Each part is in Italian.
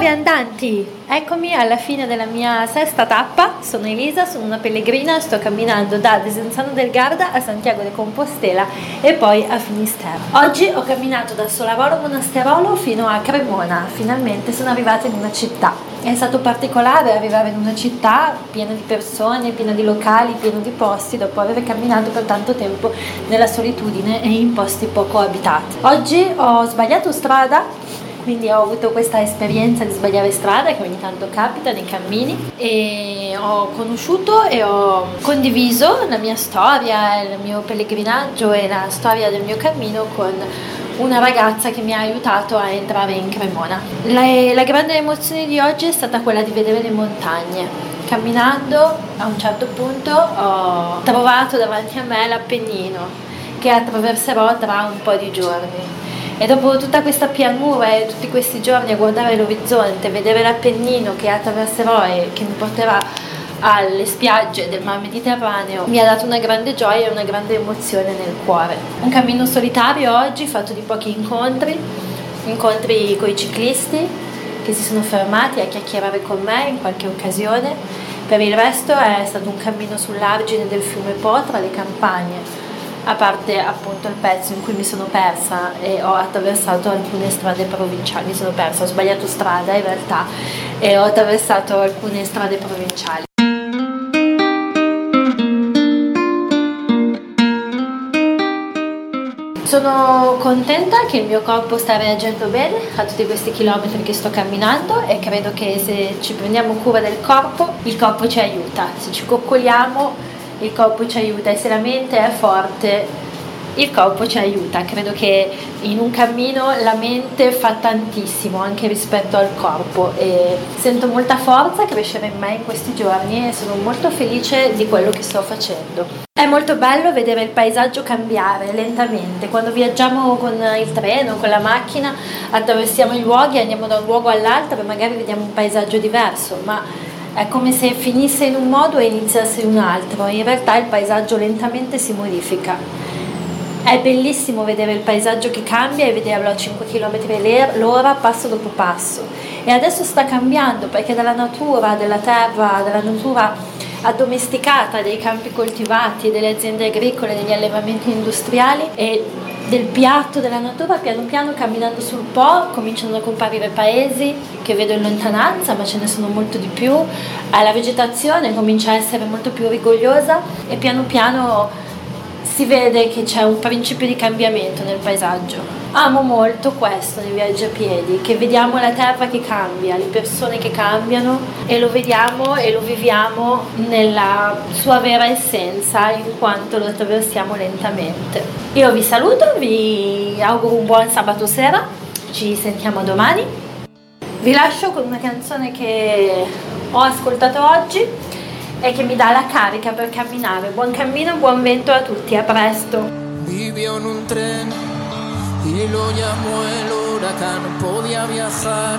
Viandanti, eccomi alla fine della mia sesta tappa, sono Elisa, sono una pellegrina, sto camminando da Desenzano del Garda a Santiago de Compostela e poi a Finisterre. Oggi ho camminato da Solavoro Monasterolo fino a Cremona, finalmente sono arrivata in una città. È stato particolare arrivare in una città piena di persone, piena di locali, piena di posti, dopo aver camminato per tanto tempo nella solitudine e in posti poco abitati. Oggi ho sbagliato strada quindi ho avuto questa esperienza di sbagliare strada che ogni tanto capita nei cammini e ho conosciuto e ho condiviso la mia storia, il mio pellegrinaggio e la storia del mio cammino con una ragazza che mi ha aiutato a entrare in Cremona. La, la grande emozione di oggi è stata quella di vedere le montagne. Camminando a un certo punto ho trovato davanti a me l'Appennino che attraverserò tra un po' di giorni e dopo tutta questa pianura e tutti questi giorni a guardare l'orizzonte, vedere l'Appennino che attraverserò e che mi porterà alle spiagge del Mar Mediterraneo mi ha dato una grande gioia e una grande emozione nel cuore. Un cammino solitario oggi fatto di pochi incontri, incontri con i ciclisti che si sono fermati a chiacchierare con me in qualche occasione. Per il resto è stato un cammino sull'argine del fiume Po tra le campagne a parte appunto il pezzo in cui mi sono persa e ho attraversato alcune strade provinciali, mi sono persa, ho sbagliato strada in realtà e ho attraversato alcune strade provinciali. Sono contenta che il mio corpo sta reagendo bene a tutti questi chilometri che sto camminando e credo che se ci prendiamo cura del corpo, il corpo ci aiuta. Se ci coccoliamo il corpo ci aiuta e se la mente è forte il corpo ci aiuta, credo che in un cammino la mente fa tantissimo anche rispetto al corpo e sento molta forza crescere in me in questi giorni e sono molto felice di quello che sto facendo. È molto bello vedere il paesaggio cambiare lentamente, quando viaggiamo con il treno, con la macchina, attraversiamo i luoghi, andiamo da un luogo all'altro e magari vediamo un paesaggio diverso, ma è come se finisse in un modo e iniziasse in un altro, in realtà il paesaggio lentamente si modifica. È bellissimo vedere il paesaggio che cambia e vederlo a 5 km l'ora passo dopo passo. E adesso sta cambiando perché dalla natura, della terra, dalla natura addomesticata, dei campi coltivati, delle aziende agricole, degli allevamenti industriali e del piatto della natura, piano piano camminando sul Po cominciano a comparire paesi che vedo in lontananza, ma ce ne sono molto di più. La vegetazione comincia a essere molto più rigogliosa e piano piano si vede che c'è un principio di cambiamento nel paesaggio. Amo molto questo nei viaggi a piedi, che vediamo la terra che cambia, le persone che cambiano e lo vediamo e lo viviamo nella sua vera essenza in quanto lo attraversiamo lentamente. Io vi saluto, vi auguro un buon sabato sera, ci sentiamo domani. Vi lascio con una canzone che ho ascoltato oggi e che mi dà la carica per camminare. Buon cammino, buon vento a tutti, a presto. Vivió en un tren y lo llamó el huracán. Podía viajar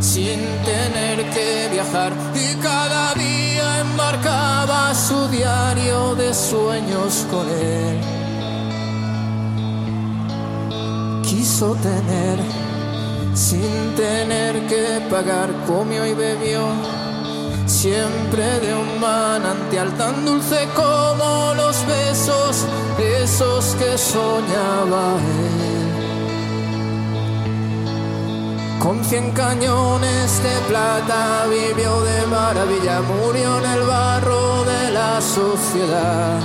sin tener que viajar y cada día embarcaba su diario de sueños con él. Quiso tener sin tener que pagar, comió y bebió siempre de un manantial tan dulce como los besos, esos que soñaba él. Con cien cañones de plata vivió de maravilla, murió en el barro de la sociedad.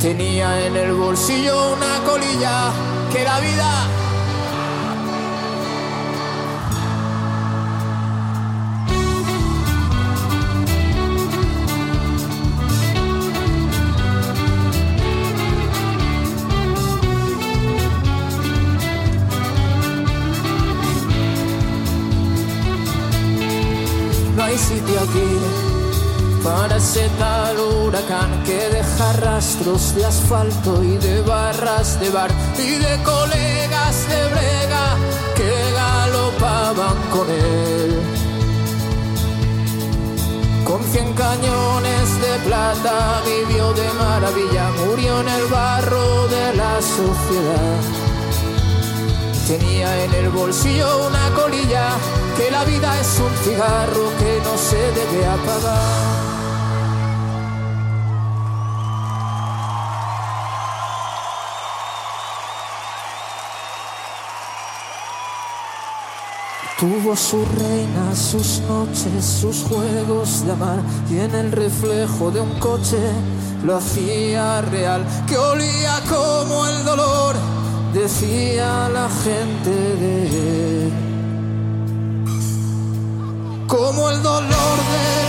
Tenía en el bolsillo una colilla que la vida sitio aquí para ese tal huracán que deja rastros de asfalto y de barras de bar y de colegas de brega que galopaban con él. Con cien cañones de plata vivió de maravilla, murió en el barro de la sociedad. Tenía en el bolsillo una colilla, que la vida es un cigarro que no se debe apagar. Tuvo su reina, sus noches, sus juegos de amar y en el reflejo de un coche lo hacía real, que olía como el dolor, decía la gente de. Como el dolor de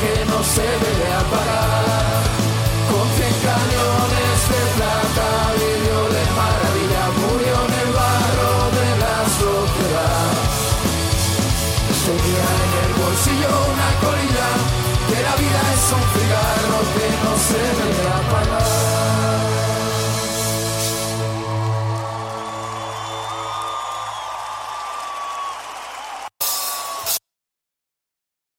que no se debe apagar. Con cien cañones de plata vivió de maravilla, murió en el barro de la sociedad. Tenía en el bolsillo una colilla, que la vida es un cigarro que no se debe